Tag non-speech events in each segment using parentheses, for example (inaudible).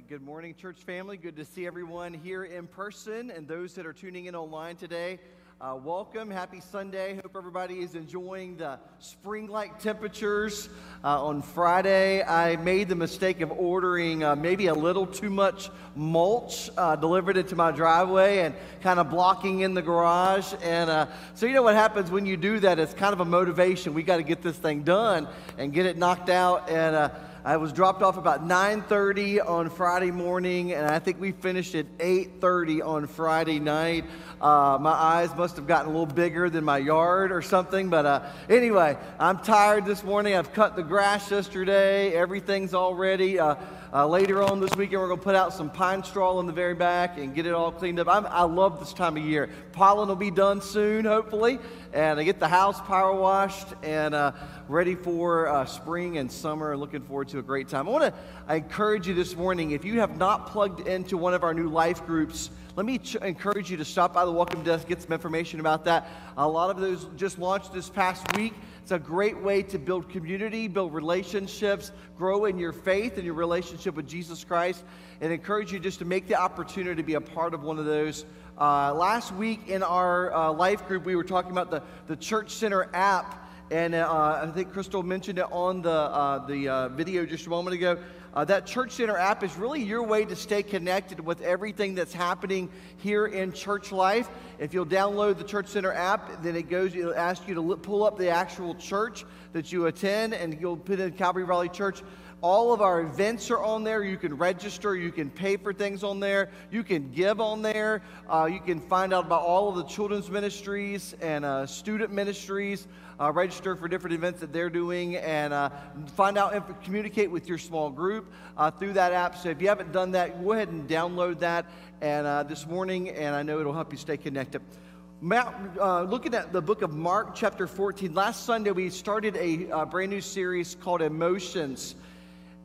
right. Good morning, church family. Good to see everyone here in person and those that are tuning in online today. Uh, welcome. Happy Sunday. Hope everybody is enjoying the spring like temperatures. Uh, on Friday, I made the mistake of ordering uh, maybe a little too much mulch uh, delivered into my driveway and kind of blocking in the garage. And uh, so, you know what happens when you do that? It's kind of a motivation. We got to get this thing done and get it knocked out. And uh, I was dropped off about 9:30 on Friday morning, and I think we finished at 8:30 on Friday night. Uh, my eyes must have gotten a little bigger than my yard or something, but uh, anyway, I'm tired this morning. I've cut the grass yesterday. Everything's all ready. Uh, uh later on this weekend, we're going to put out some pine straw in the very back and get it all cleaned up. I'm, i love this time of year. Pollen will be done soon, hopefully, and I get the house power washed and uh, ready for uh, spring and summer. Looking forward to a great time. I want to encourage you this morning if you have not plugged into one of our new life groups, let me ch- encourage you to stop by the welcome desk, get some information about that. A lot of those just launched this past week. It's a great way to build community, build relationships, grow in your faith and your relationship with Jesus Christ, and encourage you just to make the opportunity to be a part of one of those. Uh, last week in our uh, life group, we were talking about the, the Church Center app and uh, I think Crystal mentioned it on the, uh, the uh, video just a moment ago. Uh, that Church Center app is really your way to stay connected with everything that's happening here in church life. If you'll download the Church Center app, then it goes, it'll ask you to pull up the actual church that you attend, and you'll put in Calvary Valley Church. All of our events are on there. You can register. You can pay for things on there. You can give on there. Uh, you can find out about all of the children's ministries and uh, student ministries. Uh, register for different events that they're doing and uh, find out and communicate with your small group uh, through that app. So if you haven't done that, go ahead and download that and uh, this morning, and I know it'll help you stay connected. Uh, looking at the book of Mark, chapter 14. Last Sunday, we started a uh, brand new series called Emotions.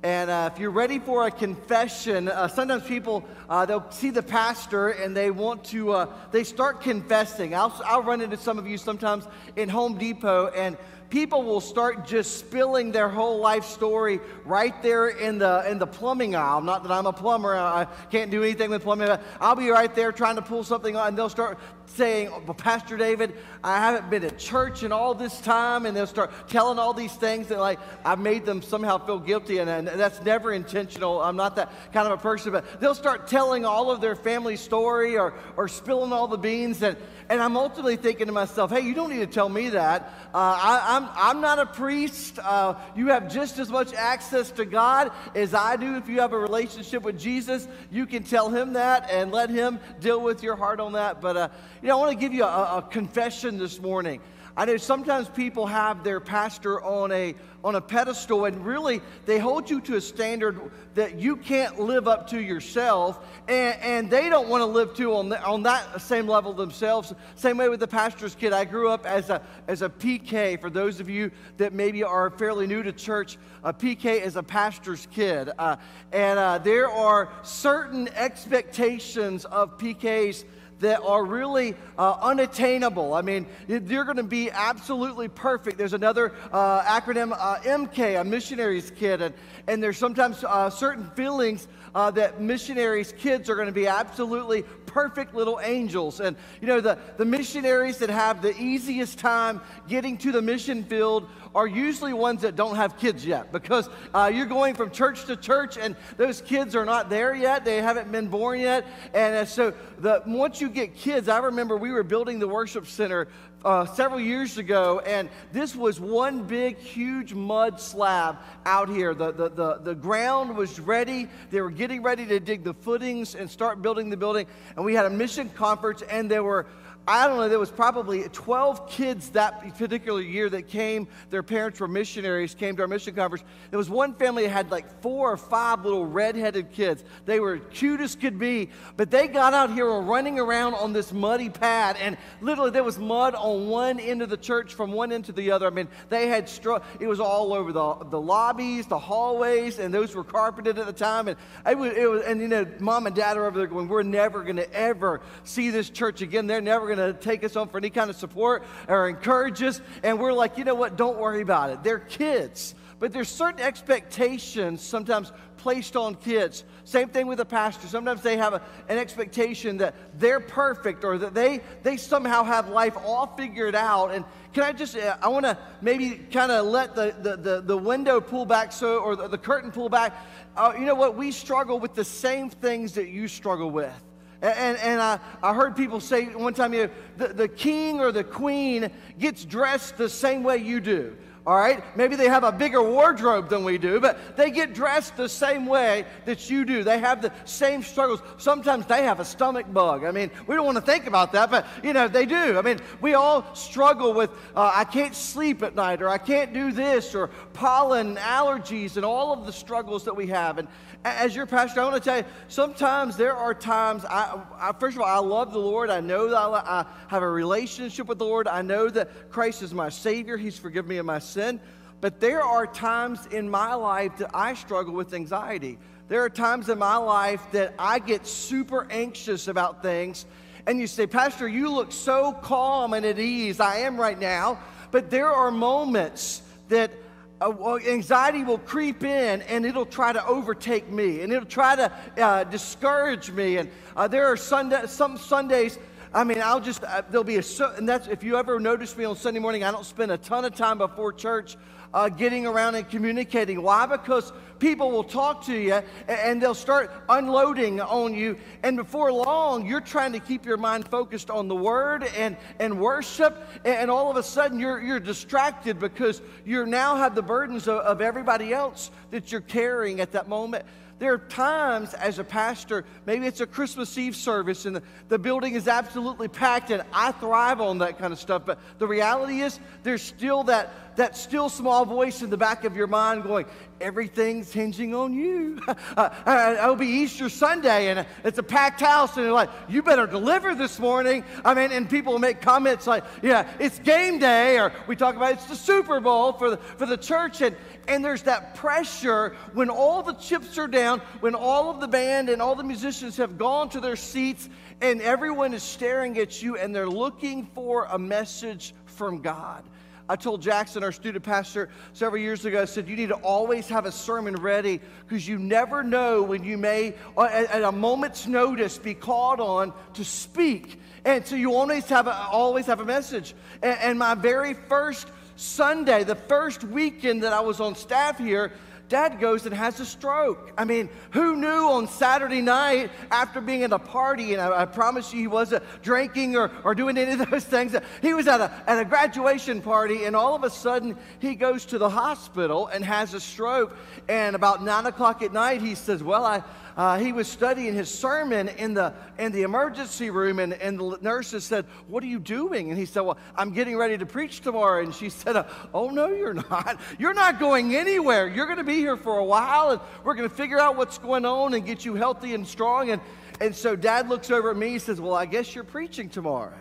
And uh, if you're ready for a confession, uh, sometimes people uh, they'll see the pastor and they want to uh, they start confessing. I'll I'll run into some of you sometimes in Home Depot and people will start just spilling their whole life story right there in the in the plumbing aisle. Not that I'm a plumber, I can't do anything with plumbing. I'll be right there trying to pull something on, and they'll start saying, well, Pastor David, I haven't been at church in all this time, and they'll start telling all these things that like I've made them somehow feel guilty, and, and that's never intentional. I'm not that kind of a person, but they'll start telling all of their family story or or spilling all the beans, and and I'm ultimately thinking to myself, hey, you don't need to tell me that. Uh, I, am I'm, not a priest. Uh, you have just as much access to God as I do. If you have a relationship with Jesus, you can tell him that and let him deal with your heart on that. But, uh, you know, I want to give you a, a confession this morning. I know sometimes people have their pastor on a, on a pedestal, and really they hold you to a standard that you can't live up to yourself, and, and they don't want to live to on, the, on that same level themselves. Same way with the pastor's kid. I grew up as a, as a PK. For those of you that maybe are fairly new to church, a PK is a pastor's kid. Uh, and uh, there are certain expectations of PKs that are really uh, unattainable. I mean, you're going to be absolutely perfect. There's another uh, acronym, uh, MK, a missionary's kid, and, and there's sometimes uh, certain feelings uh, that missionaries' kids are going to be absolutely perfect little angels. And, you know, the, the missionaries that have the easiest time getting to the mission field are usually ones that don't have kids yet because uh, you're going from church to church and those kids are not there yet. They haven't been born yet. And uh, so the, once you get kids, I remember we were building the worship center uh, several years ago, and this was one big, huge mud slab out here. The, the, the, the ground was ready. They were getting ready to dig the footings and start building the building. And we had a mission conference, and there were I don't know, there was probably 12 kids that particular year that came. Their parents were missionaries, came to our mission conference. There was one family that had like four or five little red-headed kids. They were cute as could be, but they got out here and running around on this muddy pad, and literally there was mud on one end of the church from one end to the other. I mean, they had str- it was all over the, the lobbies, the hallways, and those were carpeted at the time. And it was, it was and you know, mom and dad are over there going, "We're never going to ever see this church again. They're never going going to take us on for any kind of support or encourage us. And we're like, you know what? Don't worry about it. They're kids. but there's certain expectations sometimes placed on kids. Same thing with a pastor. Sometimes they have a, an expectation that they're perfect or that they, they somehow have life all figured out. And can I just, uh, I want to maybe kind of let the, the, the, the, window pull back so, or the, the curtain pull back. Uh, you know what? We struggle with the same things that you struggle with. And, and I, I heard people say one time, you know, the, the king or the queen gets dressed the same way you do all right? Maybe they have a bigger wardrobe than we do, but they get dressed the same way that you do. They have the same struggles. Sometimes they have a stomach bug. I mean, we don't want to think about that, but you know, they do. I mean, we all struggle with uh, I can't sleep at night, or I can't do this, or pollen allergies, and all of the struggles that we have. And as your pastor, I want to tell you, sometimes there are times, I, I, first of all, I love the Lord. I know that I, I have a relationship with the Lord. I know that Christ is my Savior. He's forgiven me of my sin. But there are times in my life that I struggle with anxiety. There are times in my life that I get super anxious about things. And you say, Pastor, you look so calm and at ease. I am right now. But there are moments that anxiety will creep in and it'll try to overtake me and it'll try to uh, discourage me. And uh, there are Sunday, some Sundays, I mean, I'll just, uh, there'll be a, and that's, if you ever notice me on Sunday morning, I don't spend a ton of time before church uh, getting around and communicating. Why? Because people will talk to you and they'll start unloading on you. And before long, you're trying to keep your mind focused on the word and, and worship. And all of a sudden, you're, you're distracted because you now have the burdens of, of everybody else that you're carrying at that moment. There are times as a pastor, maybe it's a Christmas Eve service and the, the building is absolutely packed, and I thrive on that kind of stuff. But the reality is, there's still that, that still small voice in the back of your mind going, everything's hinging on you. (laughs) Uh, uh, it'll be Easter Sunday and it's a packed house, and you're like, you better deliver this morning. I mean, and people make comments like, yeah, it's game day, or we talk about it's the Super Bowl for the, for the church. And, and there's that pressure when all the chips are down, when all of the band and all the musicians have gone to their seats, and everyone is staring at you and they're looking for a message from God. I told Jackson, our student pastor, several years ago, I said, You need to always have a sermon ready because you never know when you may, uh, at a moment's notice, be called on to speak. And so you always have a, always have a message. And, and my very first Sunday, the first weekend that I was on staff here, dad goes and has a stroke. I mean, who knew on Saturday night after being at a party, and I, I promise you he wasn't drinking or, or doing any of (laughs) those things, he was at a, at a graduation party, and all of a sudden he goes to the hospital and has a stroke. And about nine o'clock at night, he says, Well, I, uh, he was studying his sermon in the, in the emergency room, and, and the nurses said, What are you doing? And he said, Well, I'm getting ready to preach tomorrow. And she (laughs) said, Oh, no, you're not. You're not going anywhere. You're going to be here for a while, and we're going to figure out what's going on and get you healthy and strong. And, and so dad looks over at me and says, Well, I guess you're preaching tomorrow.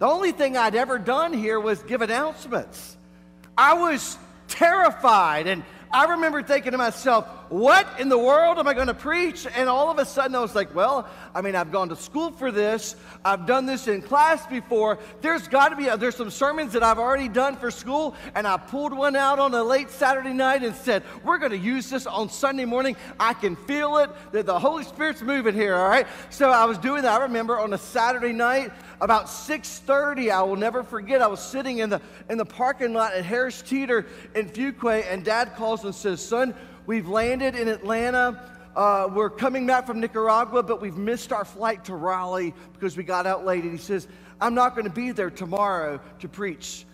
The only thing I'd ever done here was give announcements. I was terrified and I remember thinking to myself, what in the world am I going to preach? And all of a sudden I was like, well, I mean, I've gone to school for this. I've done this in class before. There's got to be, there's some sermons that I've already done for school. And I pulled one out on a late Saturday night and said, we're going to use this on Sunday morning. I can feel it, that the Holy Spirit's moving here, all right? So I was doing that. I remember on a Saturday night, about 6.30, I will never forget, I was sitting in the, in the parking lot at Harris Teeter in Fuquay, and Dad calls and says, son, We've landed in Atlanta. Uh, we're coming back from Nicaragua, but we've missed our flight to Raleigh because we got out late. And he says, I'm not going to be there tomorrow to preach.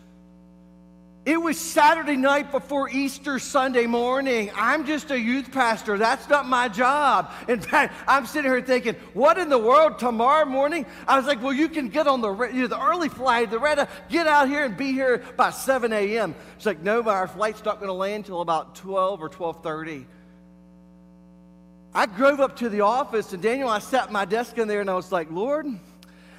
It was Saturday night before Easter Sunday morning. I'm just a youth pastor. That's not my job. In fact, I'm sitting here thinking, what in the world tomorrow morning? I was like, well, you can get on the, you know, the early flight, the red, get out here and be here by 7 a.m. It's like, no, our flight's not going to land until about 12 or 12.30. I drove up to the office, and Daniel, I sat at my desk in there, and I was like, Lord,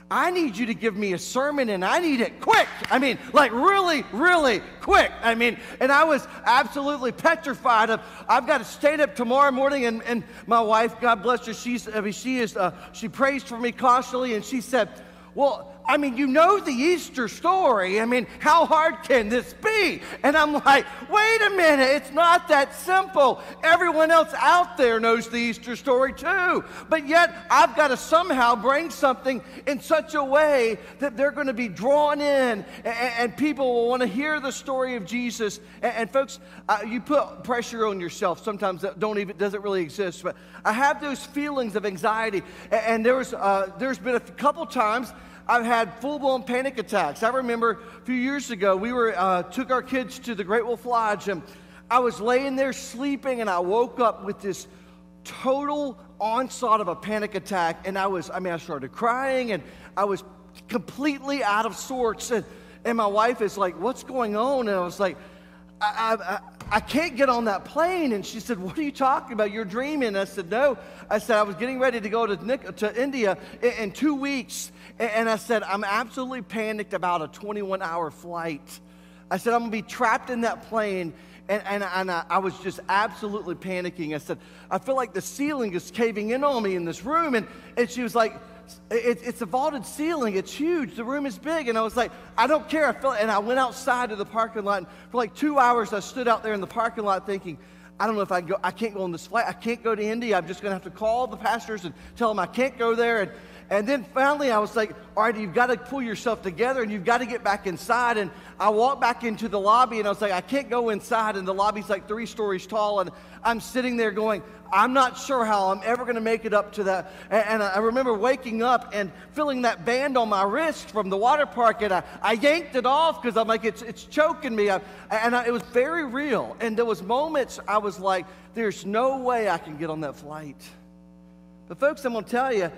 I need you to give me a sermon and I need it quick. I mean, like really, really quick. I mean, and I was absolutely petrified of, I've got to stand up tomorrow morning and, and my wife, God bless her, she's, I mean, she is, uh, she prays for me constantly and she said, well, I mean, you know the Easter story. I mean, how hard can this be? And I'm like, wait a minute, it's not that simple. Everyone else out there knows the Easter story too. But yet, I've got to somehow bring something in such a way that they're going to be drawn in and, and people will want to hear the story of Jesus. And, and folks, uh, you put pressure on yourself sometimes that don't even, doesn't really exist. But I have those feelings of anxiety. And, and there was, uh, there's been a couple times I've had full blown panic attacks. I remember a few years ago, we were, uh, took our kids to the Great Wolf Lodge, and I was laying there sleeping, and I woke up with this total onslaught of a panic attack. And I was, I mean, I started crying, and I was completely out of sorts. And, and my wife is like, What's going on? And I was like, I, I, I can't get on that plane. And she said, What are you talking about? You're dreaming. I said, No. I said, I was getting ready to go to, to India in, in two weeks. And I said, I'm absolutely panicked about a 21 hour flight. I said, I'm to be trapped in that plane. And, and, and I, I, was just absolutely panicking. I said, I feel like the ceiling is caving in on me in this room. And, and she was like, it, it's a vaulted ceiling. It's huge. The room is big. And I was like, I don't care. I felt, and I went outside to the parking lot. And for like two hours, I stood out there in the parking lot thinking, I don't know if I go. I can't go on this flight. I can't go to India. I'm just going to have to call the pastors and tell them I can't go there. And, and then finally, I was like, all right, you've got to pull yourself together and you've got to get back inside. And I walked back into the lobby and I was like, I can't go inside. And the lobby's like three stories tall. And I'm sitting there going, I'm not sure how I'm ever going to make it up to that. And, I remember waking up and feeling that band on my wrist from the water park. And I, I yanked it off because I'm like, it's, it's choking me. I, and I, it was very real. And there was moments I was like, there's no way I can get on that flight. But folks, I'm going to tell you,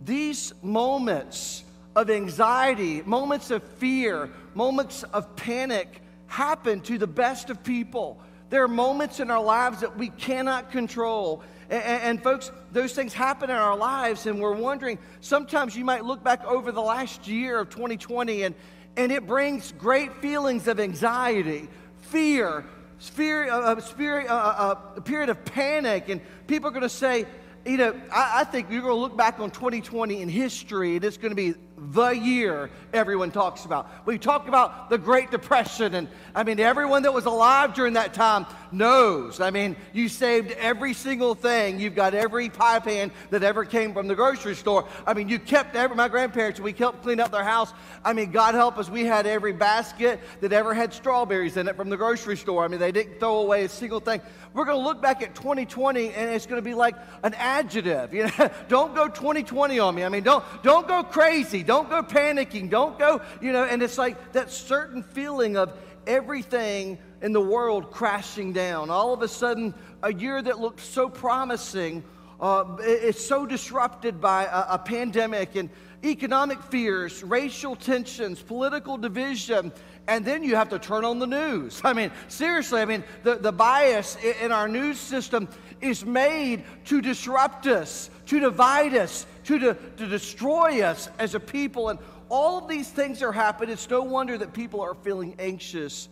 these moments of anxiety, moments of fear, moments of panic happen to the best of people. There are moments in our lives that we cannot control. And, and, folks, those things happen in our lives, and we're wondering sometimes you might look back over the last year of 2020 and, and it brings great feelings of anxiety, fear, fear, uh, uh, a period of panic, and people are going to say, you know, I, I think you're going to look back on 2020 in history, and it's going to be the year everyone talks about. We talk about the Great Depression, and I mean, everyone that was alive during that time knows. I mean, you saved every single thing. You've got every pie pan that ever came from the grocery store. I mean, you kept every, my grandparents, we helped clean up their house. I mean, God help us, we had every basket that ever had strawberries in it from the grocery store. I mean, they didn't throw away a single thing. We're going to look back at 2020, and it's going to be like an adjective. You know, (laughs) don't go 2020 on me. I mean, don't, don't go crazy. Don't go panicking. Don't go, you know, and it's like that certain feeling of everything in the world crashing down. All of a sudden, a year that looked so promising uh, is so disrupted by a, a pandemic and economic fears, racial tensions, political division, and then you have to turn on the news. (laughs) I mean, seriously, I mean, the, the bias in our news system is made to disrupt us, to divide us, to, to, to destroy us as a people. And all of these things are happening. It's no wonder that people are feeling anxious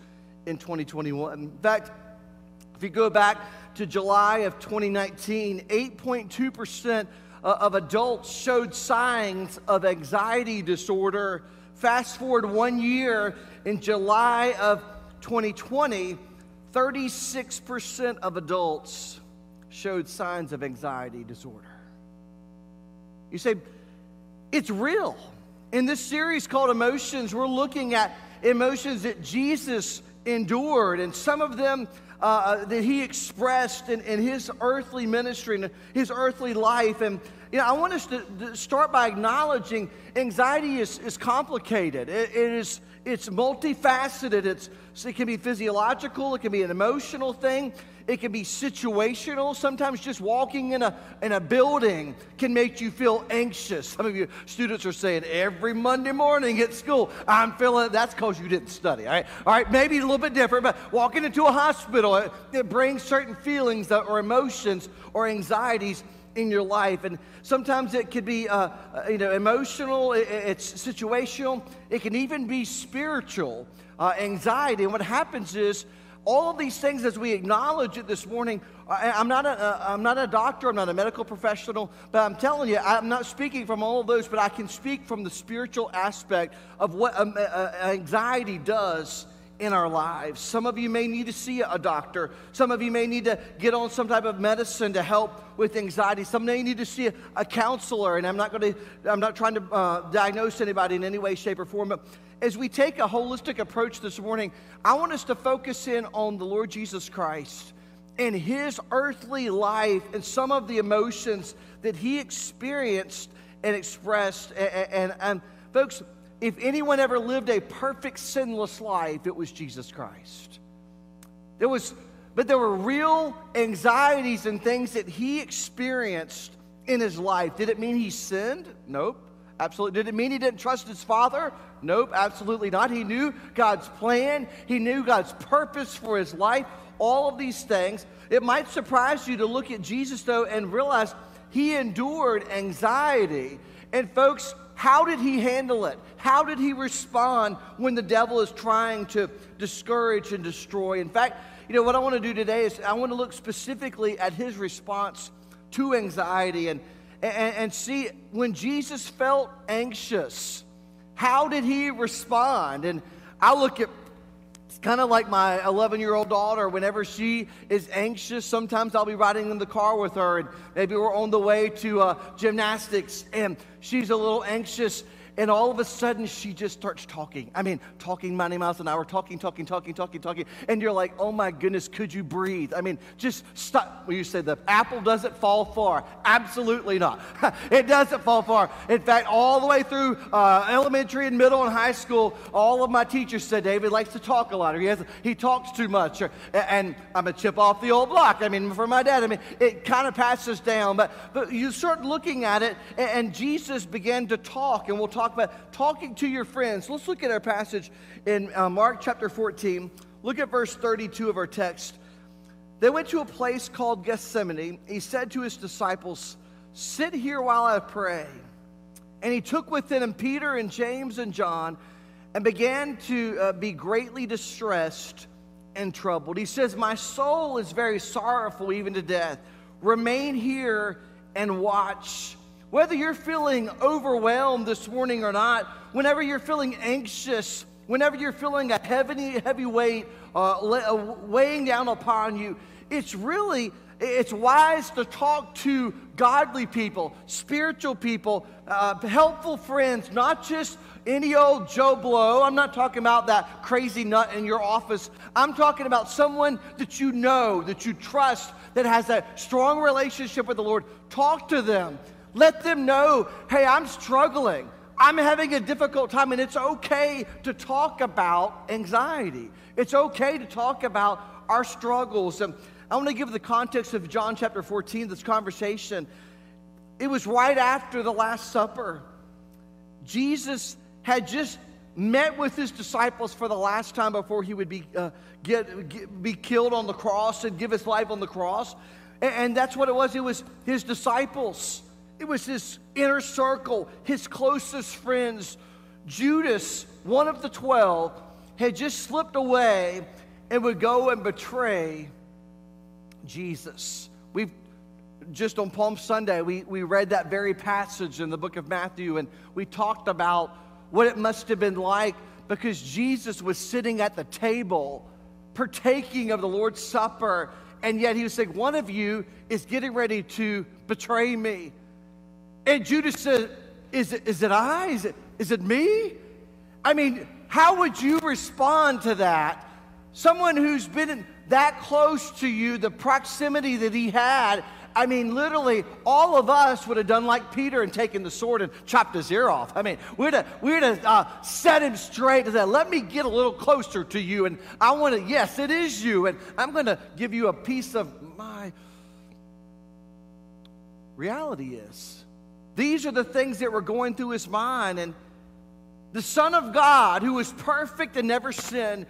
in 2021. In fact, if you go back to July of 2019, 8.2% uh, of adults showed signs of anxiety disorder. Fast forward one year, in July of 2020, 36% of adults showed signs of anxiety disorder. You say, it's real. In this series called Emotions, we're looking at emotions that Jesus endured, and some of them uh, uh, that he expressed in, in his earthly ministry and his earthly life. And you know, I want us to, to start by acknowledging anxiety is, is complicated. It, it is it's multifaceted. It's, it can be physiological, it can be an emotional thing, it can be situational. Sometimes just walking in a, in a building can make you feel anxious. Some of you students are saying every Monday morning at school, I'm feeling. That's because you didn't study. All right? all right, maybe a little bit different, but walking into a hospital, it, it brings certain feelings that, or emotions or anxieties in your life. And sometimes it could be, uh, uh you know, emotional, it's situational, it can even be spiritual uh, anxiety. And what happens is, all of these things, as we acknowledge it this morning, I'm not, a, I'm not a doctor, I'm not a medical professional, but I'm telling you, I'm not speaking from all of those, but I can speak from the spiritual aspect of what um, uh, uh, anxiety does in our lives. Some of you may need to see a doctor. Some of you may need to get on some type of medicine to help with anxiety. Some may need to see a, a counselor, and I'm not going to, I'm not trying to uh, diagnose anybody in any way, shape, or form, but as we take a holistic approach this morning, I want us to focus in on the Lord Jesus Christ and his earthly life and some of the emotions that he experienced and expressed. And, and, and, folks, if anyone ever lived a perfect sinless life, it was Jesus Christ. There was, but there were real anxieties and things that he experienced in his life. Did it mean he sinned? Nope. Absolutely. Did it mean he didn't trust his father? Nope, absolutely not. He knew God's plan, he knew God's purpose for his life, all of these things. It might surprise you to look at Jesus, though, and realize he endured anxiety. And, folks, how did he handle it? How did he respond when the devil is trying to discourage and destroy? In fact, you know, what I want to do today is I want to look specifically at his response to anxiety and, and, and see when Jesus felt anxious how did he respond? And I look at it's kind of like my 11 year old daughter. Whenever she is anxious, sometimes I'll be riding in the car with her, and maybe we're on the way to uh, gymnastics, and she's a little anxious and all of a sudden she just starts talking. I mean, talking 90 miles an hour, talking, talking, talking, talking, talking. And you're like, oh my goodness, could you breathe? I mean, just stop. Well, you said the apple doesn't fall far. Absolutely not. (laughs) it doesn't fall far. In fact, all the way through uh, elementary and middle and high school, all of my teachers said David likes to talk a lot, or he, has, he talks too much. Or, and I'm a chip off the old block. I mean, for my dad, I mean, it kind of passes down. But, but you start looking at it, and, and Jesus began to talk, and we'll talk talk about talking to your friends. Let's look at our passage in uh, Mark chapter 14. Look at verse 32 of our text. They went to a place called Gethsemane. He said to his disciples, Sit here while I pray. And he took with him Peter and James and John and began to uh, be greatly distressed and troubled. He says, My soul is very sorrowful, even to death. Remain here and watch. Whether you're feeling overwhelmed this morning or not, whenever you're feeling anxious, whenever you're feeling a heavy, heavy weight uh, uh, weighing down upon you, it's really it's wise to talk to godly people, spiritual people, uh, helpful friends, not just any old Joe Blow. I'm not talking about that crazy nut in your office. I'm talking about someone that you know, that you trust, that has a strong relationship with the Lord. Talk to them. Let them know, hey, I'm struggling. I'm having a difficult time, and it's okay to talk about anxiety. It's okay to talk about our struggles. And I want to give the context of John chapter 14, this conversation. It was right after the Last Supper. Jesus had just met with his disciples for the last time before he would be, uh, get, get, be killed on the cross and give his life on the cross. And, and that's what it was. It was his disciples. It was his inner circle, his closest friends. Judas, one of the twelve, had just slipped away and would go and betray Jesus. We've just on Palm Sunday, we, we read that very passage in the book of Matthew, and we talked about what it must have been like because Jesus was sitting at the table, partaking of the Lord's Supper, and yet he was saying, One of you is getting ready to betray me. And Judas said, Is it, is it I? Is it, is it me? I mean, how would you respond to that? Someone who's been that close to you, the proximity that he had. I mean, literally, all of us would have done like Peter and taken the sword and chopped his ear off. I mean, we'd have, we'd have uh, set him straight and said, Let me get a little closer to you. And I want to, yes, it is you. And I'm going to give you a piece of my reality is these are the things that were going through his mind. And the Son of God, who was perfect and never sinned,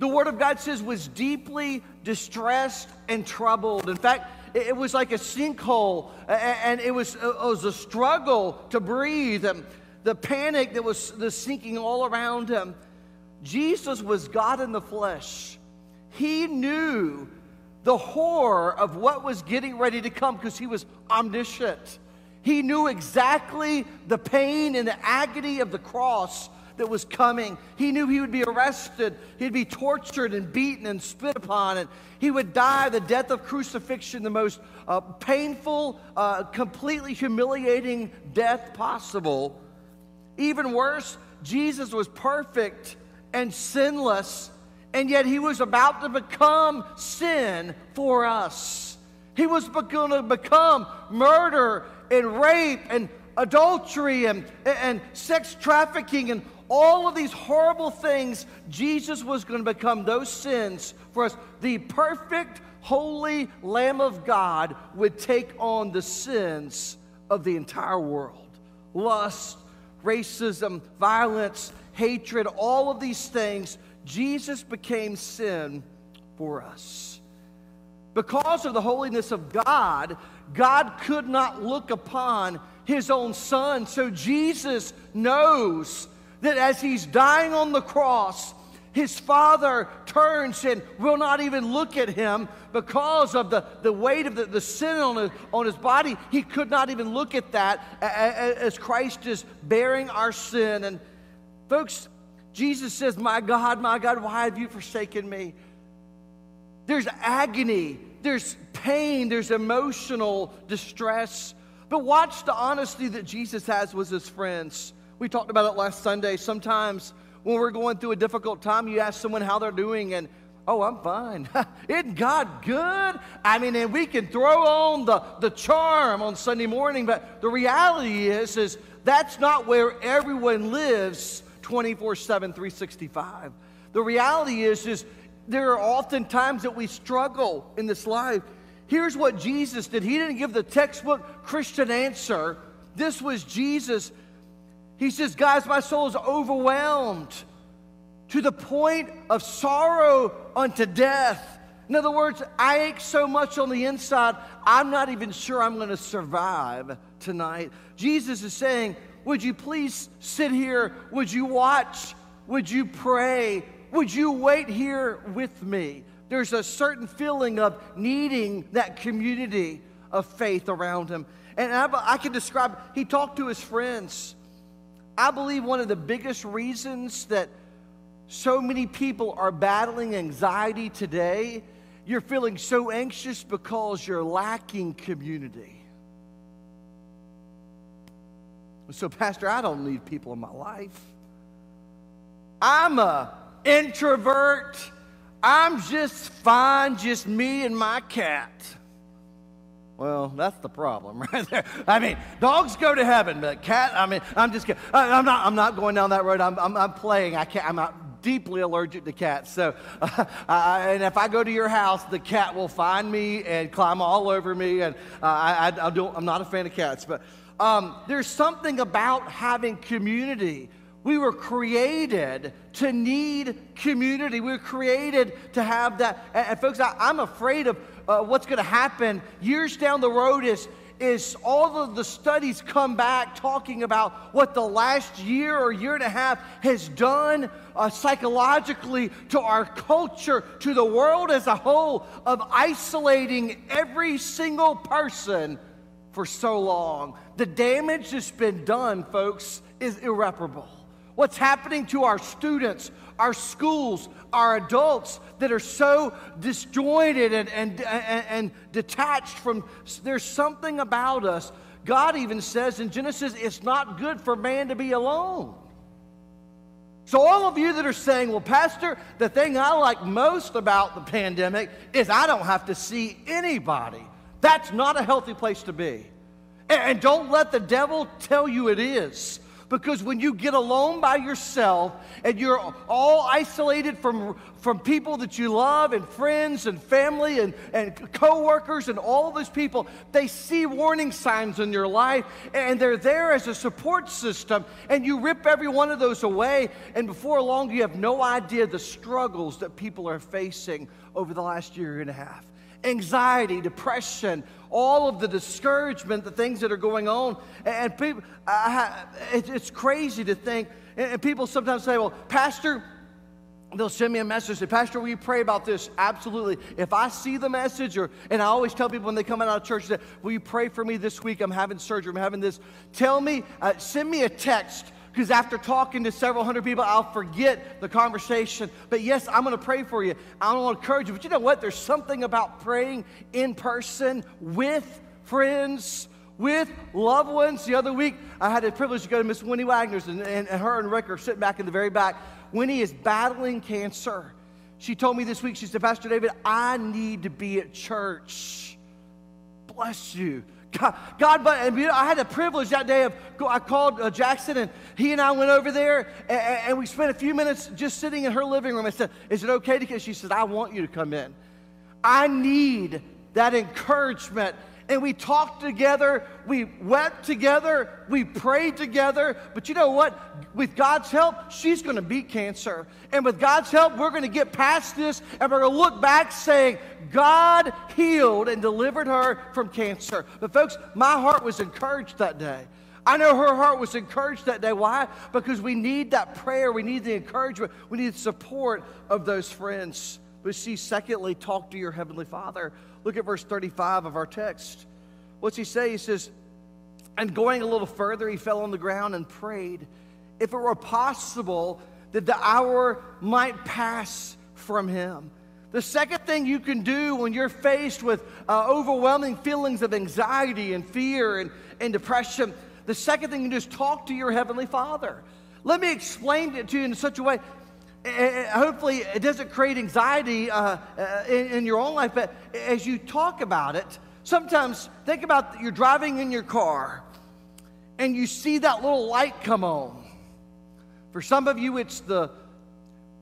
the Word of God says was deeply distressed and troubled. In fact, it was like a sinkhole, and it was, it was a struggle to breathe, and the panic that was the sinking all around him. Jesus was God in the flesh. he knew the horror of what was getting ready to come because he was omniscient. He knew exactly the pain and the agony of the cross that was coming. He knew he would be arrested, he'd be tortured and beaten and spit upon, and he would die the death of crucifixion, the most uh, painful, uh, completely humiliating death possible. Even worse, Jesus was perfect and sinless, and yet he was about to become sin for us. He was going to become murder and rape and adultery and, and sex trafficking and all of these horrible things. Jesus was going to become those sins for us. The perfect, holy Lamb of God would take on the sins of the entire world lust, racism, violence, hatred, all of these things. Jesus became sin for us. Because of the holiness of God, God could not look upon his own son. So Jesus knows that as he's dying on the cross, his father turns and will not even look at him because of the, the weight of the, the sin on his, on his body. He could not even look at that as Christ is bearing our sin. And folks, Jesus says, My God, my God, why have you forsaken me? There's agony, there's pain, there's emotional distress. But watch the honesty that Jesus has with his friends. We talked about it last Sunday. Sometimes when we're going through a difficult time, you ask someone how they're doing, and oh, I'm fine. (laughs) Isn't God good? I mean, and we can throw on the, the charm on Sunday morning, but the reality is, is that's not where everyone lives 24 7, 365. The reality is, is there are often times that we struggle in this life. Here's what Jesus did. He didn't give the textbook Christian answer. This was Jesus. He says, Guys, my soul is overwhelmed to the point of sorrow unto death. In other words, I ache so much on the inside, I'm not even sure I'm going to survive tonight. Jesus is saying, Would you please sit here? Would you watch? Would you pray? Would you wait here with me? There's a certain feeling of needing that community of faith around him. And I, I can describe, he talked to his friends. I believe one of the biggest reasons that so many people are battling anxiety today, you're feeling so anxious because you're lacking community. So, Pastor, I don't need people in my life. I'm a introvert. I'm just fine, just me and my cat. Well, that's the problem (laughs) right there. I mean, dogs go to heaven, but cat, I mean, I'm just. I'm not, I'm not going down that road. I'm, I'm, I'm playing. I can't, I'm not deeply allergic to cats. So, (laughs) uh, and if I go to your house, the cat will find me and climb all over me. And uh, I, I, I, don't, I'm not a fan of cats. But um, there's something about having community we were created to need community. We were created to have that. And, folks, I, am afraid of uh, what's going to happen years down the road is, is all of the studies come back talking about what the last year or year and a half has done uh, psychologically to our culture, to the world as a whole, of isolating every single person for so long. The damage that's been done, folks, is irreparable. What's happening to our students, our schools, our adults that are so disjointed and, and, and, and, detached from, there's something about us. God even says in Genesis, it's not good for man to be alone. So, all of you that are saying, well, Pastor, the thing I like most about the pandemic is I don't have to see anybody. That's not a healthy place to be. And don't let the devil tell you it is. Because when you get alone by yourself and you're all isolated from, from people that you love and friends and family and, and coworkers and all those people, they see warning signs in your life and they're there as a support system and you rip every one of those away. And before long you have no idea the struggles that people are facing over the last year and a half anxiety, depression, all of the discouragement, the things that are going on. And people, it's crazy to think, and people sometimes say, well, Pastor, they'll send me a message say pastor will you pray about this absolutely. If i see the message or and i always tell people when they come out of church that will you pray for me this week? I'm having surgery i'm having this. Tell me uh, send me a text because after talking to several hundred people i'll forget the conversation but yes i'm going to pray for you i want to encourage you but you know what there's something about praying in person with friends with loved ones. The other week, I had the privilege to go to Miss Winnie Wagner's, and, and, and her and Rick are sitting back in the very back. Winnie is battling cancer. She told me this week, she said, Pastor David, I need to be at church. Bless you. God, but and, I had the privilege that day of, I called uh, Jackson and he and I went over there and, and, we spent a few minutes just sitting in her living room. I said, Is it okay to come? She said, I want you to come in. I need that encouragement and we talked together, we wept together, we prayed together. But you know what? With God's help, she's going to beat cancer. And with God's help, we're going to get past this and we're going to look back saying, God healed and delivered her from cancer. But folks, my heart was encouraged that day. I know her heart was encouraged that day. Why? Because we need that prayer, we need the encouragement, we need the support of those friends. But see, secondly, talk to your Heavenly Father. Look at verse 35 of our text. What's he say? He says, And going a little further, he fell on the ground and prayed, if it were possible that the hour might pass from him. The second thing you can do when you're faced with uh, overwhelming feelings of anxiety and fear and, and depression, the second thing you do is talk to your Heavenly Father. Let me explain it to you in such a way hopefully it doesn't create anxiety uh, uh, in, in, your own life, but as you talk about it, sometimes think about you're driving in your car and you see that little light come on. For some of you, it's the,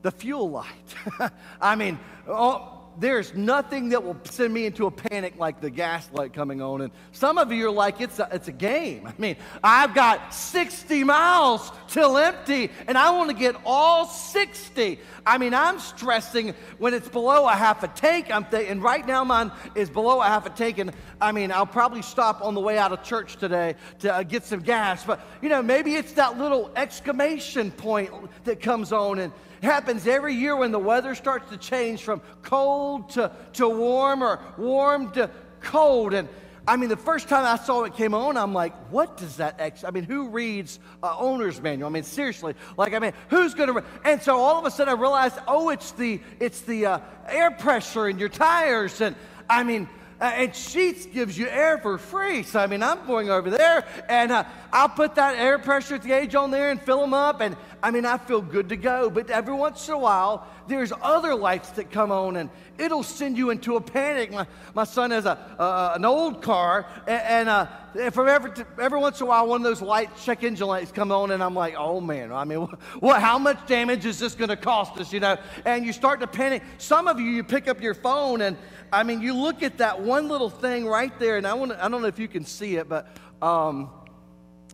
the fuel light. (laughs) I mean, oh, there's nothing that will send me into a panic like the gas light coming on. And some of you are like, it's a, it's a game. I mean, I've got 60 miles till empty, and I want to get all 60. I mean, I'm stressing when it's below a half a tank. I'm thinking, and right now mine is below a half a tank, and I mean, I'll probably stop on the way out of church today to uh, get some gas. But, you know, maybe it's that little exclamation point that comes on, and happens every year when the weather starts to change from cold to, to warm or warm to cold. And I mean, the first time I saw it came on, I'm like, what does that ex- I mean, who reads uh, owner's manual? I mean, seriously, like, I mean, who's going to? Re-? And so all of a sudden I realized, oh, it's the it's the uh, air pressure in your tires, and I mean, uh, and Sheetz gives you air for free. So, I mean, I'm going over there and uh, I'll put that air pressure the gauge on there and fill them up. And I mean, I feel good to go. But every once in a while, there's other lights that come on and it'll send you into a panic. My, my son has a, uh, an old car and, and uh, from every, every once in a while, one of those lights, check engine lights come on and I'm like, oh man, I mean, what, how much damage is this going to cost us, you know? And you start to panic. Some of you, you pick up your phone and I mean, you look at that one little thing right there, and I, want I don't know if you can see it, but um,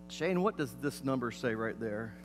Shane, what does this number say right there?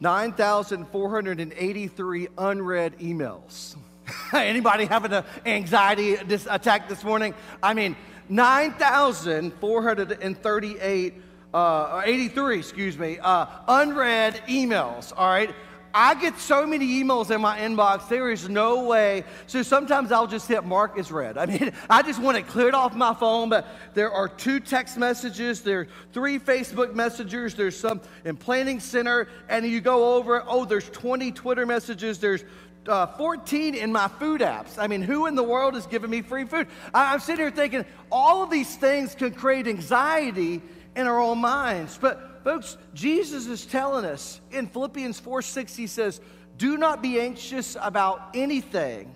9,483 unread emails. (laughs) Anybody having an anxiety attack this morning? I mean, 9,438, uh, 83, excuse me, uh, unread emails, all right? I get so many emails in my inbox, there is no way. So sometimes I'll just hit mark as read. (laughs) I mean, I just want it cleared off my phone, but there are two text messages, there are three Facebook messengers, there's some in Planning Center, and you go over, oh, there's 20 Twitter messages, there's uh, 14 in my food apps. I mean, who in the world is giving me free food? I, I'm sitting here thinking all of these things can create anxiety in our own minds. But Folks, Jesus is telling us in Philippians 4 6, he says, Do not be anxious about anything,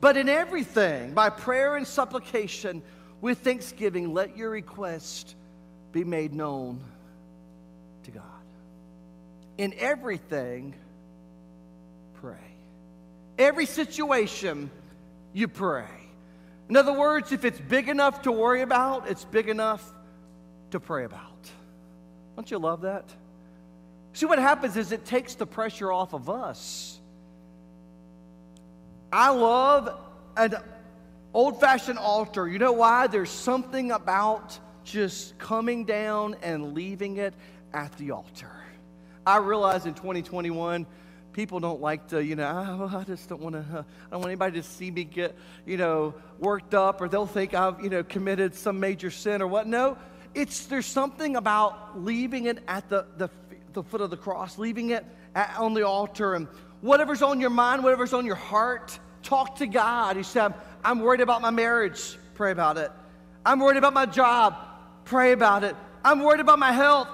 but in everything, by prayer and supplication, with thanksgiving, let your request be made known to God. In everything, pray. Every situation, you pray. In other words, if it's big enough to worry about, it's big enough to pray about. Don't you love that? See, what happens is it takes the pressure off of us. I love an old fashioned altar. You know why? There's something about just coming down and leaving it at the altar. I realize in 2021, people don't like to, you know, oh, I just don't want to, I don't want anybody to see me get, you know, worked up or they'll think I've, you know, committed some major sin or what. No, it's, there's something about leaving it at the, the, the foot of the cross, leaving it at, on the altar and whatever's on your mind, whatever's on your heart, talk to God. He said, I'm worried about my marriage. Pray about it. I'm worried about my job. Pray about it. I'm worried about my health.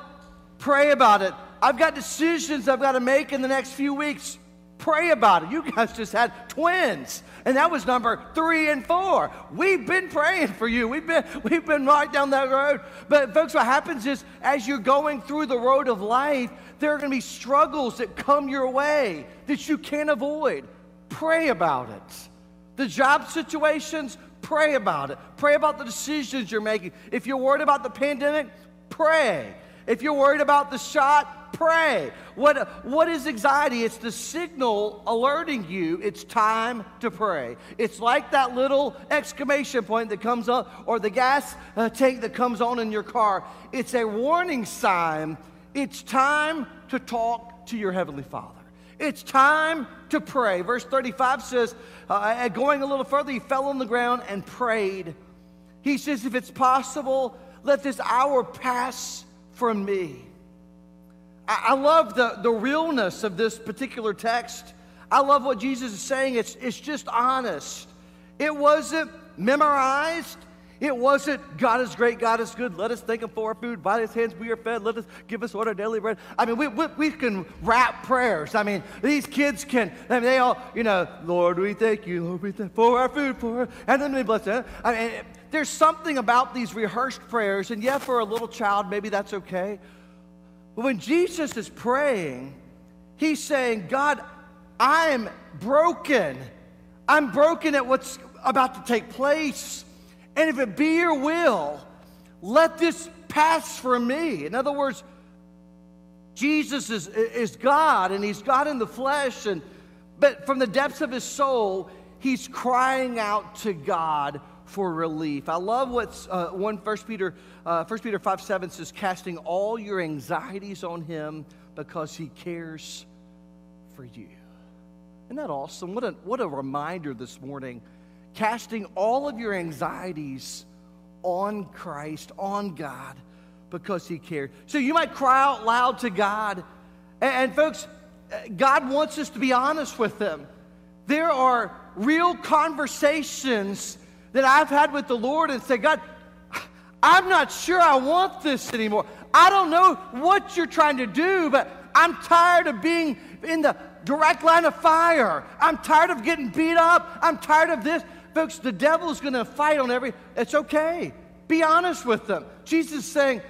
Pray about it. I've got decisions I've got to make in the next few weeks. Pray about it. You guys just had twins, and that was number three and four. We've been praying for you. We've been, we've been right down that road. But, folks, what happens is as you're going through the road of life, there are going to be struggles that come your way that you can't avoid. Pray about it. The job situations, pray about it. Pray about the decisions you're making. If you're worried about the pandemic, pray. If you're worried about the shot, pray. What, what is anxiety? It's the signal alerting you it's time to pray. It's like that little exclamation point that comes up, or the gas uh, tank that comes on in your car. It's a warning sign. It's time to talk to your Heavenly Father. It's time to pray. Verse 35 says, uh, going a little further, he fell on the ground and prayed. He says, If it's possible, let this hour pass from me. I, I love the, the realness of this particular text. I love what Jesus is saying. It's, it's just honest. It wasn't memorized. It wasn't God is great, God is good. Let us thank Him for our food. By His hands we are fed. Let us give us our daily bread. I mean, we, we, we can rap prayers. I mean, these kids can. I mean, they all, you know, Lord, we thank you, Lord, we thank for our food, for and then we bless it. I mean, there's something about these rehearsed prayers, and yeah, for a little child, maybe that's okay. But when Jesus is praying, he's saying, God, I'm broken. I'm broken at what's about to take place. And if it be your will, let this pass from me. In other words, Jesus is, is God and he's God in the flesh, and but from the depths of his soul, he's crying out to God for relief. I love what uh, one First Peter, uh, First Peter five seven says, casting all your anxieties on Him because He cares for you. Isn't that awesome? What a what a reminder this morning, casting all of your anxieties on Christ, on God, because He cares. So you might cry out loud to God, and, and folks, God wants us to be honest with Him. There are real conversations that I've had with the Lord and say, God, I'm not sure I want this anymore. I don't know what you're trying to do, but I'm tired of being in the direct line of fire. I'm tired of getting beat up. I'm tired of this. Folks, the devil's going to fight on every. It's okay. Be honest with them. Jesus is saying,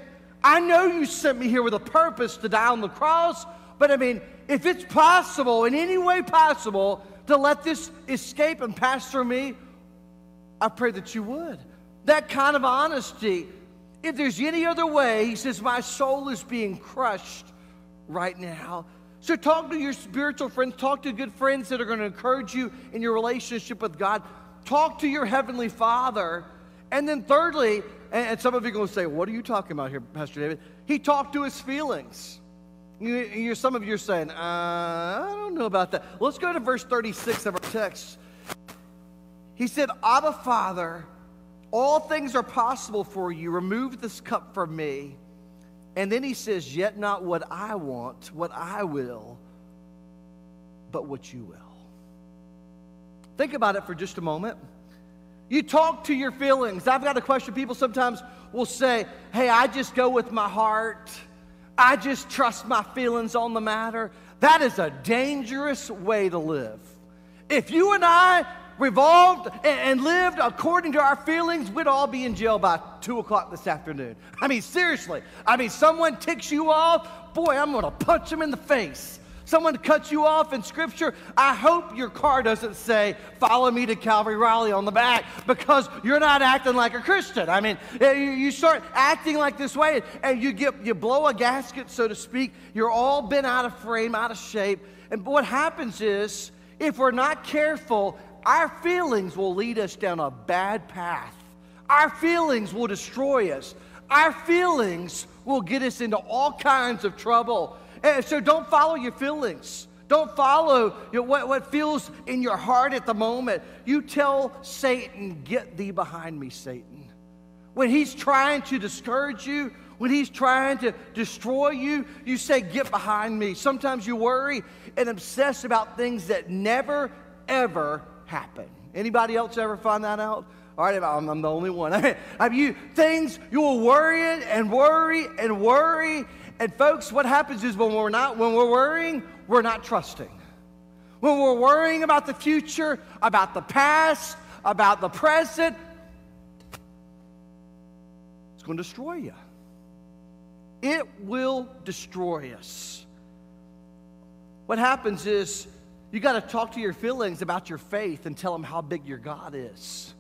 I know you sent me here with a purpose to die on the cross, but I mean, if it's possible, in any way possible, to let this escape and pass through me, I pray that you would. That kind of honesty. If there's any other way, he says, My soul is being crushed right now. So talk to your spiritual friends, talk to good friends that are going to encourage you in your relationship with God. Talk to your heavenly Father. And then thirdly, and some of you are going to say, What are you talking about here, Pastor David? He talked to his feelings. You're some of you are saying, uh, I don't know about that. Let's go to verse 36 of our text. He said, Abba, Father, all things are possible for you. Remove this cup from me. And then he says, Yet not what I want, what I will, but what you will. Think about it for just a moment. You talk to your feelings. I've got a question. People sometimes will say, Hey, I just go with my heart. I just trust my feelings on the matter. That is a dangerous way to live. If you and I revolved and lived according to our feelings, we'd all be in jail by 2 o'clock this afternoon. I mean, seriously. I mean, someone ticks you off, boy, I'm going to punch them in the face. Someone cuts you off in Scripture, I hope your car doesn't say, Follow me to Calvary Raleigh on the back because you're not acting like a Christian. I mean, eh, you start acting like this way and you, get, you blow a gasket, so to speak. You're all bent out of frame, out of shape. And what happens is, if we're not careful, our feelings will lead us down a bad path. Our feelings will destroy us. Our feelings will get us into all kinds of trouble. And so don't follow your feelings. Don't follow what, what feels in your heart at the moment. You tell Satan, Get thee behind me, Satan. When he's trying to discourage you, when he's trying to destroy you, you say, Get behind me. Sometimes you worry and obsess about things that never, ever happen. Anybody else ever find that out? All right, I'm, I'm the only one. I (laughs) Have you things you will worry and worry and worry? And folks, what happens is when we're not, when we're worrying, we're not trusting. When we're worrying about the future, about the past, about the present, it's going to destroy you. It will destroy us. What happens is you got to talk to your feelings about your faith and tell them how big your God is.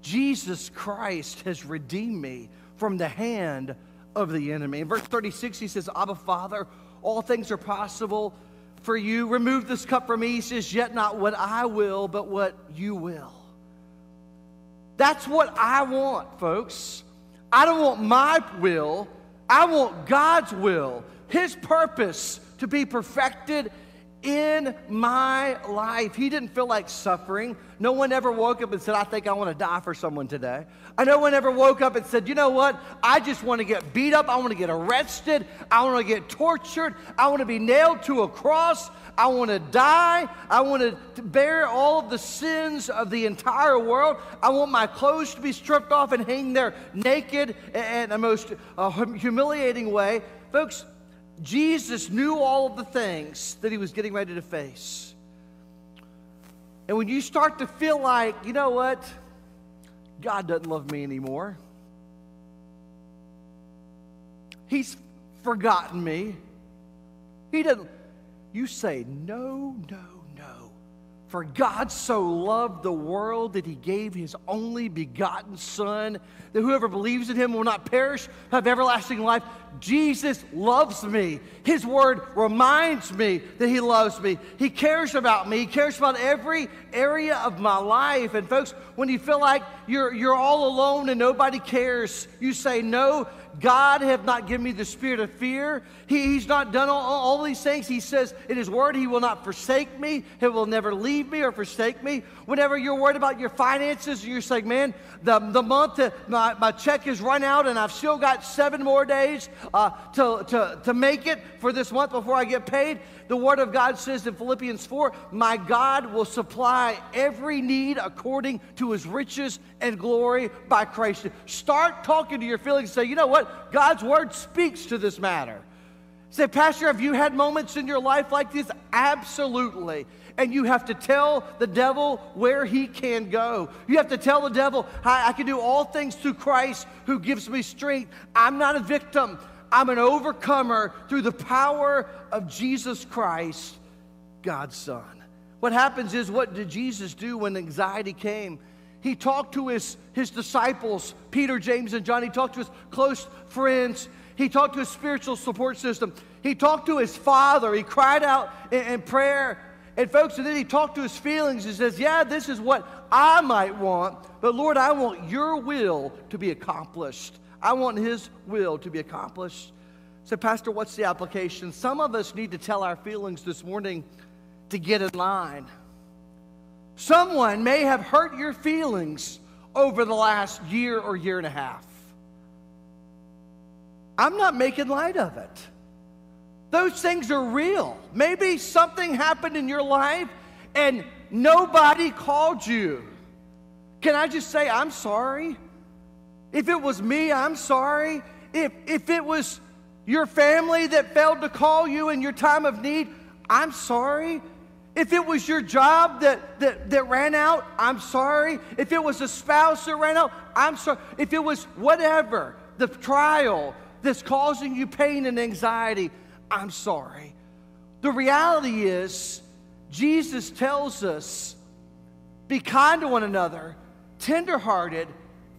Jesus Christ has redeemed me from the hand of the enemy. In verse 36, he says, Abba, Father, all things are possible for you. Remove this cup from me. He says, Yet not what I will, but what you will. That's what I want, folks. I don't want my will, I want God's will, His purpose to be perfected in my life. He didn't feel like suffering. No one ever woke up and said, I think I want to die for someone today. I no one ever woke up and said, you know what? I just want to get beat up. I want to get arrested. I want to get tortured. I want to be nailed to a cross. I want to die. I want to bear all of the sins of the entire world. I want my clothes to be stripped off and hang there naked in a most uh, humiliating way. Folks, Jesus knew all of the things that he was getting ready to face. And when you start to feel like, you know what, God doesn't love me anymore, He's forgotten me. He doesn't. You say, no, no, for God so loved the world that he gave his only begotten Son, that whoever believes in him will not perish, have everlasting life. Jesus loves me. His word reminds me that he loves me. He cares about me. He cares about every area of my life. And folks, when you feel like you're, you're all alone and nobody cares, you say, No, God have not given me the spirit of fear. He, he's not done all, all these things. He says in His Word, He will not forsake me. He will never leave me or forsake me. Whenever you're worried about your finances, and you're saying, man, the, the month, my, my check is run out and I've still got seven more days uh, to, to, to make it for this month before I get paid. The Word of God says in Philippians 4 My God will supply every need according to his riches and glory by Christ. Start talking to your feelings and say, you know what? God's Word speaks to this matter. Say, Pastor, have you had moments in your life like this? Absolutely. And you have to tell the devil where he can go. You have to tell the devil, I, I can do all things through Christ who gives me strength. I'm not a victim. I'm an overcomer through the power of Jesus Christ, God's Son. What happens is, what did Jesus do when anxiety came? He talked to his, his disciples, Peter, James, and John. He talked to his close friends. He talked to his spiritual support system. He talked to his father. He cried out in, in prayer. And, folks, and then he talked to his feelings. He says, Yeah, this is what I might want, but Lord, I want your will to be accomplished. I want His will to be accomplished. So, Pastor, what's the application? Some of us need to tell our feelings this morning to get in line. Someone may have hurt your feelings over the last year or year and a half. I'm not making light of it. Those things are real. Maybe something happened in your life and nobody called you. Can I just say, I'm sorry? If it was me, I'm sorry. If, if it was your family that failed to call you in your time of need, I'm sorry. If it was your job that, that, that ran out, I'm sorry. If it was a spouse that ran out, I'm sorry. If it was whatever, the trial that's causing you pain and anxiety, I'm sorry. The reality is, Jesus tells us be kind to one another, tenderhearted,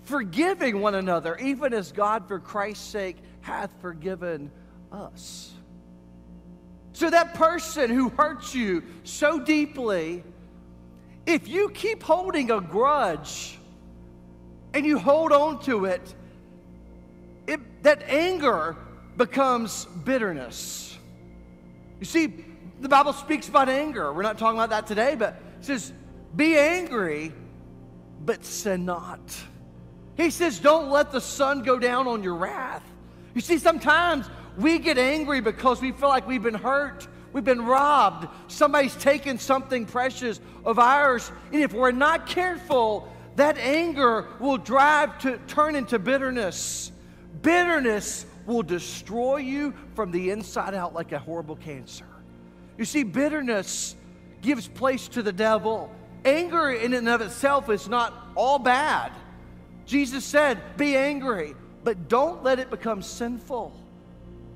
forgiving one another, even as God, for Christ's sake, hath forgiven us. So, that person who hurts you so deeply, if you keep holding a grudge and you hold on to it, that anger becomes bitterness. You see, the Bible speaks about anger. We're not talking about that today, but it says, be angry, but sin not. He says, don't let the sun go down on your wrath. You see, sometimes we get angry because we feel like we've been hurt, we've been robbed, somebody's taken something precious of ours. And if we're not careful, that anger will drive to turn into bitterness. Bitterness will destroy you from the inside out like a horrible cancer. You see, bitterness gives place to the devil. Anger in and of itself is not all bad. Jesus said, Be angry, but don't let it become sinful.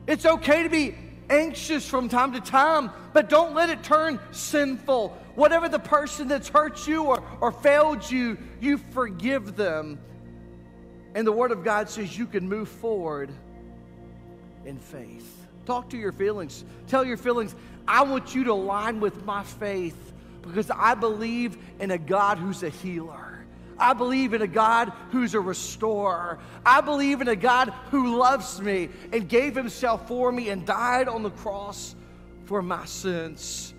It's okay to be anxious from time to time, but don't let it turn sinful. Whatever the person that's hurt you or, or failed you, you forgive them. And the Word of God says you can move forward in faith. Talk to your feelings. Tell your feelings, I want you to align with my faith because I believe in a God who's a healer. I believe in a God who's a restorer. I believe in a God who loves me and gave himself for me and died on the cross for my sins.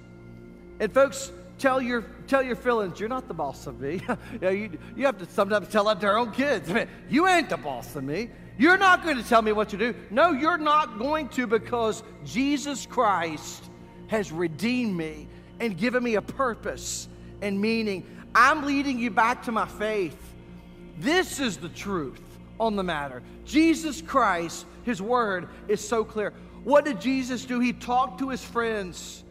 And folks, tell your tell your feelings you're not the boss of me. (laughs) you, know, you, you, have to sometimes tell that to their own kids. I mean, you ain't the boss of me. You're not going to tell me what to do. No, you're not going to because Jesus Christ has redeemed me and given me a purpose and meaning. I'm leading you back to my faith. This is the truth on the matter. Jesus Christ, his word is so clear. What did Jesus do? He talked to his friends,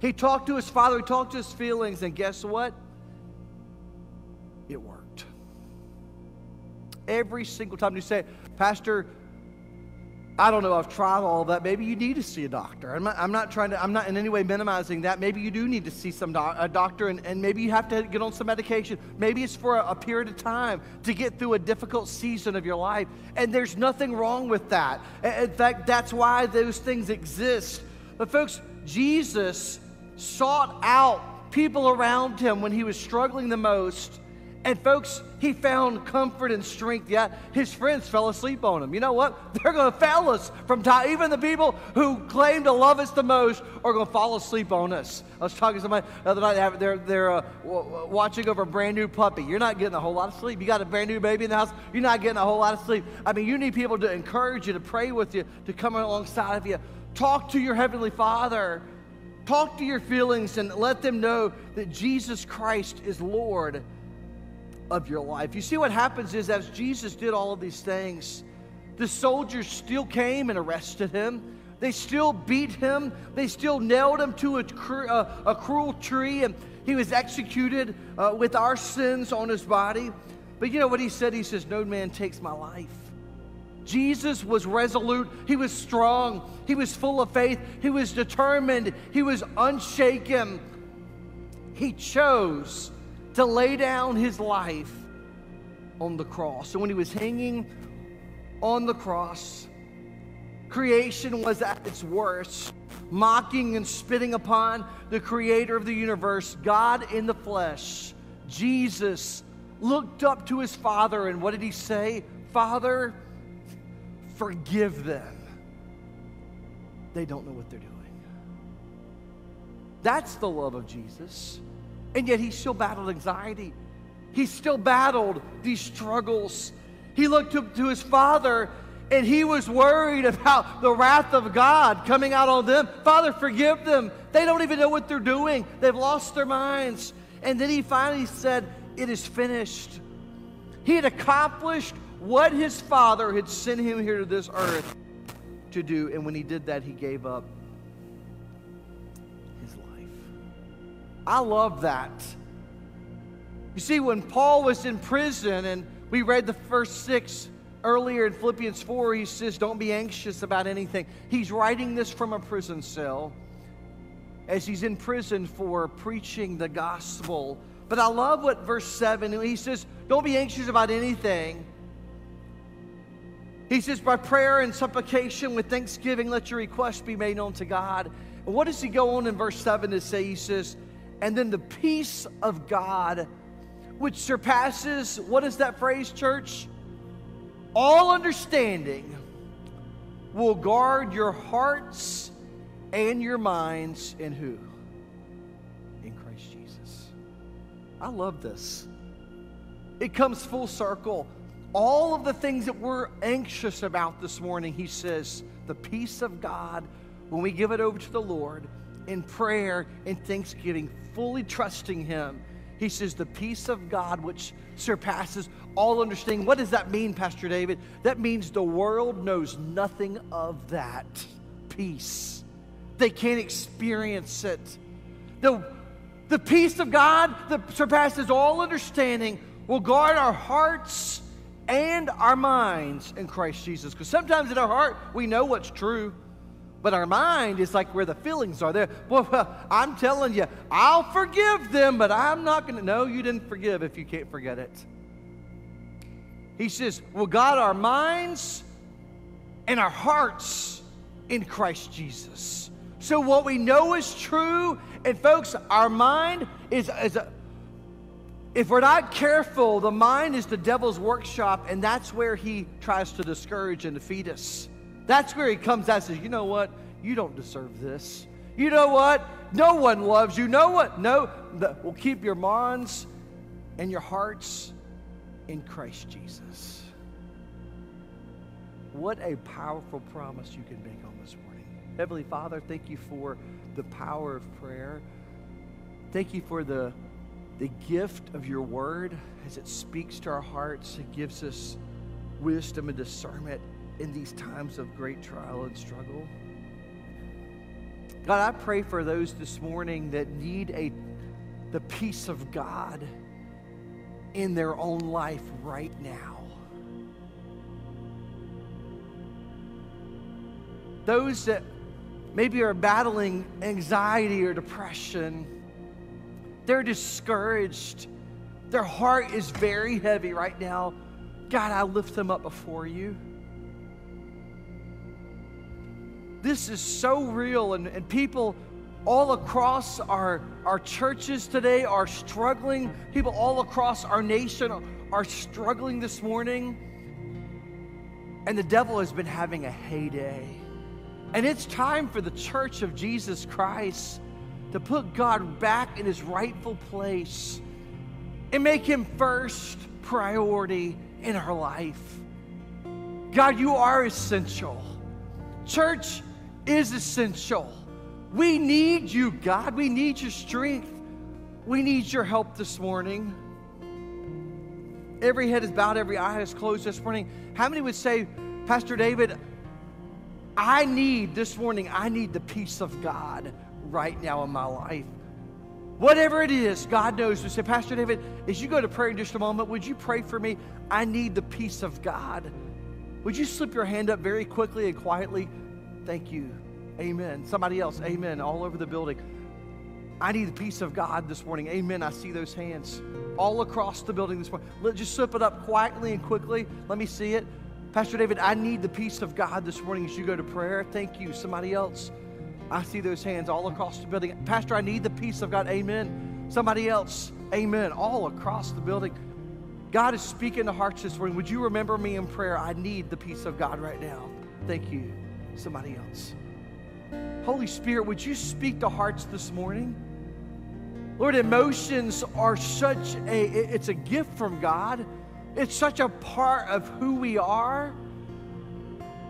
he talked to his father, he talked to his feelings, and guess what? It worked. Every single time you say, Pastor, I don't know, I've tried all that. Maybe you need to see a doctor. I'm not, I'm not trying to, I'm not in any way minimizing that. Maybe you do need to see some doc, a doctor and, and maybe you have to get on some medication. Maybe it's for a, a period of time to get through a difficult season of your life. And there's nothing wrong with that. In fact, that's why those things exist. But folks, Jesus sought out people around him when he was struggling the most and folks, he found comfort and strength. Yeah, his friends fell asleep on him. You know what? (laughs) They're going to fail us from time. Even the people who claim to love us the most are going to fall asleep on us. I was talking to somebody the other night. They're, they're uh, watching over a brand new puppy. You're not getting a whole lot of sleep. You got a brand new baby in the house. You're not getting a whole lot of sleep. I mean, you need people to encourage you, to pray with you, to come alongside of you. Talk to your Heavenly Father. Talk to your feelings and let them know that Jesus Christ is Lord of your life. You see, what happens is as Jesus did all of these things, the soldiers still came and arrested him. They still beat him. They still nailed him to a, cru- uh, a cruel tree, and he was executed uh, with our sins on his body. But you know what he said? He says, No man takes my life. Jesus was resolute. He was strong. He was full of faith. He was determined. He was unshaken. He chose to lay down his life on the cross. And when he was hanging on the cross, creation was at its worst, mocking and spitting upon the creator of the universe, God in the flesh. Jesus looked up to his Father, and what did he say? Father, forgive them. They don't know what they're doing. That's the love of Jesus. And yet he still battled anxiety. He still battled these struggles. He looked to, to his father and he was worried about the wrath of God coming out on them. Father, forgive them. They don't even know what they're doing, they've lost their minds. And then he finally said, It is finished. He had accomplished what his father had sent him here to this earth to do. And when he did that, he gave up I love that. You see, when Paul was in prison, and we read the first six earlier in Philippians 4, he says, Don't be anxious about anything. He's writing this from a prison cell as he's in prison for preaching the gospel. But I love what verse 7, he says, Don't be anxious about anything. He says, By prayer and supplication with thanksgiving, let your requests be made known to God. And what does he go on in verse 7 to say? He says, and then the peace of God, which surpasses, what is that phrase, church? All understanding, will guard your hearts and your minds in who? In Christ Jesus. I love this. It comes full circle. All of the things that we're anxious about this morning, he says, the peace of God, when we give it over to the Lord in prayer and thanksgiving, fully trusting Him, he says, the peace of God, which surpasses all understanding. What does that mean, Pastor David? That means the world knows nothing of that peace. They can't experience it. The, the peace of God that surpasses all understanding will guard our hearts and our minds in Christ Jesus. Because sometimes in our heart, we know what's true. But our mind is like where the feelings are. There, well, I'm telling you, I'll forgive them, but I'm not going to. No, you didn't forgive if you can't forget it. He says, "Well, God, our minds and our hearts in Christ Jesus." So what we know is true, and folks, our mind is, is a, if we're not careful, the mind is the devil's workshop, and that's where he tries to discourage and defeat us. That's where he comes out and says, You know what? You don't deserve this. You know what? No one loves you. No one. No. The, will keep your minds and your hearts in Christ Jesus. What a powerful promise you can make on this morning. Heavenly Father, thank you for the power of prayer. Thank you for the, the gift of your word as it speaks to our hearts. It gives us wisdom and discernment in these times of great trial and struggle. God, I pray for those this morning that need a, the peace of God in their own life right now. Those that maybe are battling anxiety or depression, they're discouraged. Their heart is very heavy right now. God, I lift them up before you. This is so real, and, and people all across our, our churches today are struggling. People all across our nation are, are struggling this morning. And the devil has been having a heyday. And it's time for the church of Jesus Christ to put God back in his rightful place and make him first priority in our life. God, you are essential. Church, is essential. We need you, God. We need your strength. We need your help this morning. Every head is bowed, every eye is closed this morning. How many would say, Pastor David, I need this morning, I need the peace of God right now in my life? Whatever it is, God knows. We say, Pastor David, as you go to prayer in just a moment, would you pray for me? I need the peace of God. Would you slip your hand up very quickly and quietly? Thank you. Amen. Somebody else, amen, all over the building. I need the peace of God this morning. Amen. I see those hands all across the building this morning. Let just slip it up quietly and quickly. Let me see it. Pastor David, I need the peace of God this morning as you go to prayer. Thank you. Somebody else. I see those hands all across the building. Pastor, I need the peace of God. Amen. Somebody else. Amen. All across the building. God is speaking to hearts this morning. Would you remember me in prayer? I need the peace of God right now. Thank you somebody else. Holy Spirit, would you speak to hearts this morning? Lord, emotions are such a it's a gift from God. It's such a part of who we are.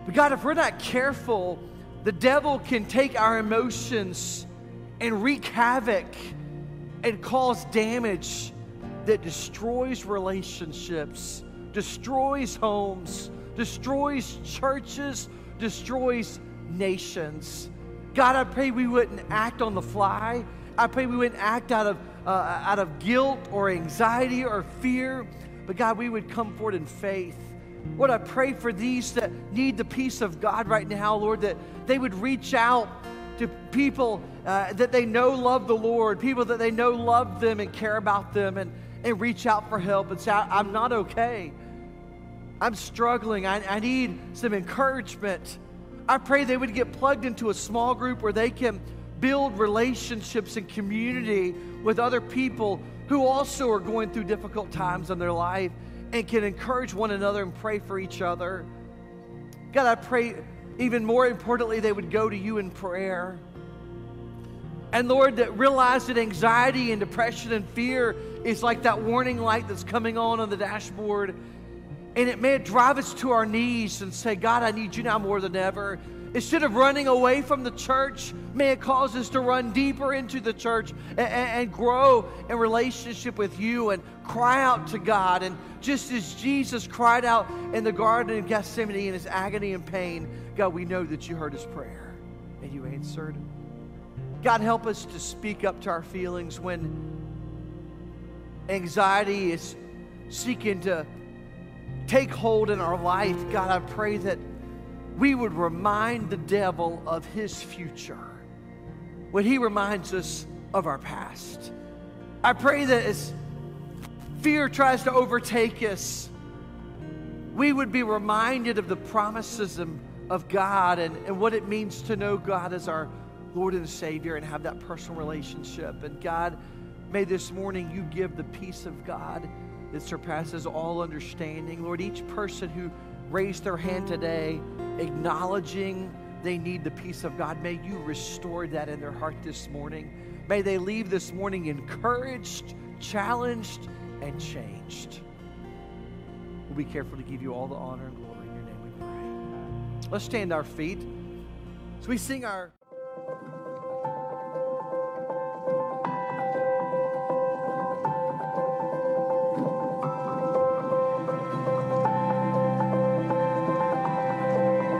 But God, if we're not careful, the devil can take our emotions and wreak havoc and cause damage that destroys relationships, destroys homes, destroys churches, destroys nations. God, I pray we wouldn't act on the fly. I pray we wouldn't act out of, uh, out of guilt or anxiety or fear, but God, we would come forward in faith. Lord, I pray for these that need the peace of God right now, Lord, that they would reach out to people uh, that they know love the Lord, people that they know love them and care about them, and, and reach out for help and say, I'm not okay. I'm struggling. I, I need some encouragement. I pray they would get plugged into a small group where they can build relationships and community with other people who also are going through difficult times in their life and can encourage one another and pray for each other. God, I pray even more importantly, they would go to you in prayer. And Lord, that realize that anxiety and depression and fear is like that warning light that's coming on on the dashboard. And it may drive us to our knees and say, God, I need you now more than ever. Instead of running away from the church, may it cause us to run deeper into the church and, and, grow in relationship with you and cry out to God. And just as Jesus cried out in the Garden of Gethsemane in his agony and pain, God, we know that you heard his prayer and you answered. God, help us to speak up to our feelings when anxiety is seeking to take hold in our life. God, I pray that we would remind the devil of his future when he reminds us of our past. I pray that as fear tries to overtake us, we would be reminded of the promises of God and, and what it means to know God as our Lord and Savior and have that personal relationship. And God, may this morning you give the peace of God that surpasses all understanding. Lord, each person who raised their hand today, acknowledging they need the peace of God, may you restore that in their heart this morning. May they leave this morning encouraged, challenged, and changed. We'll be careful to give you all the honor and glory in your name we pray. Let's stand our feet as we sing our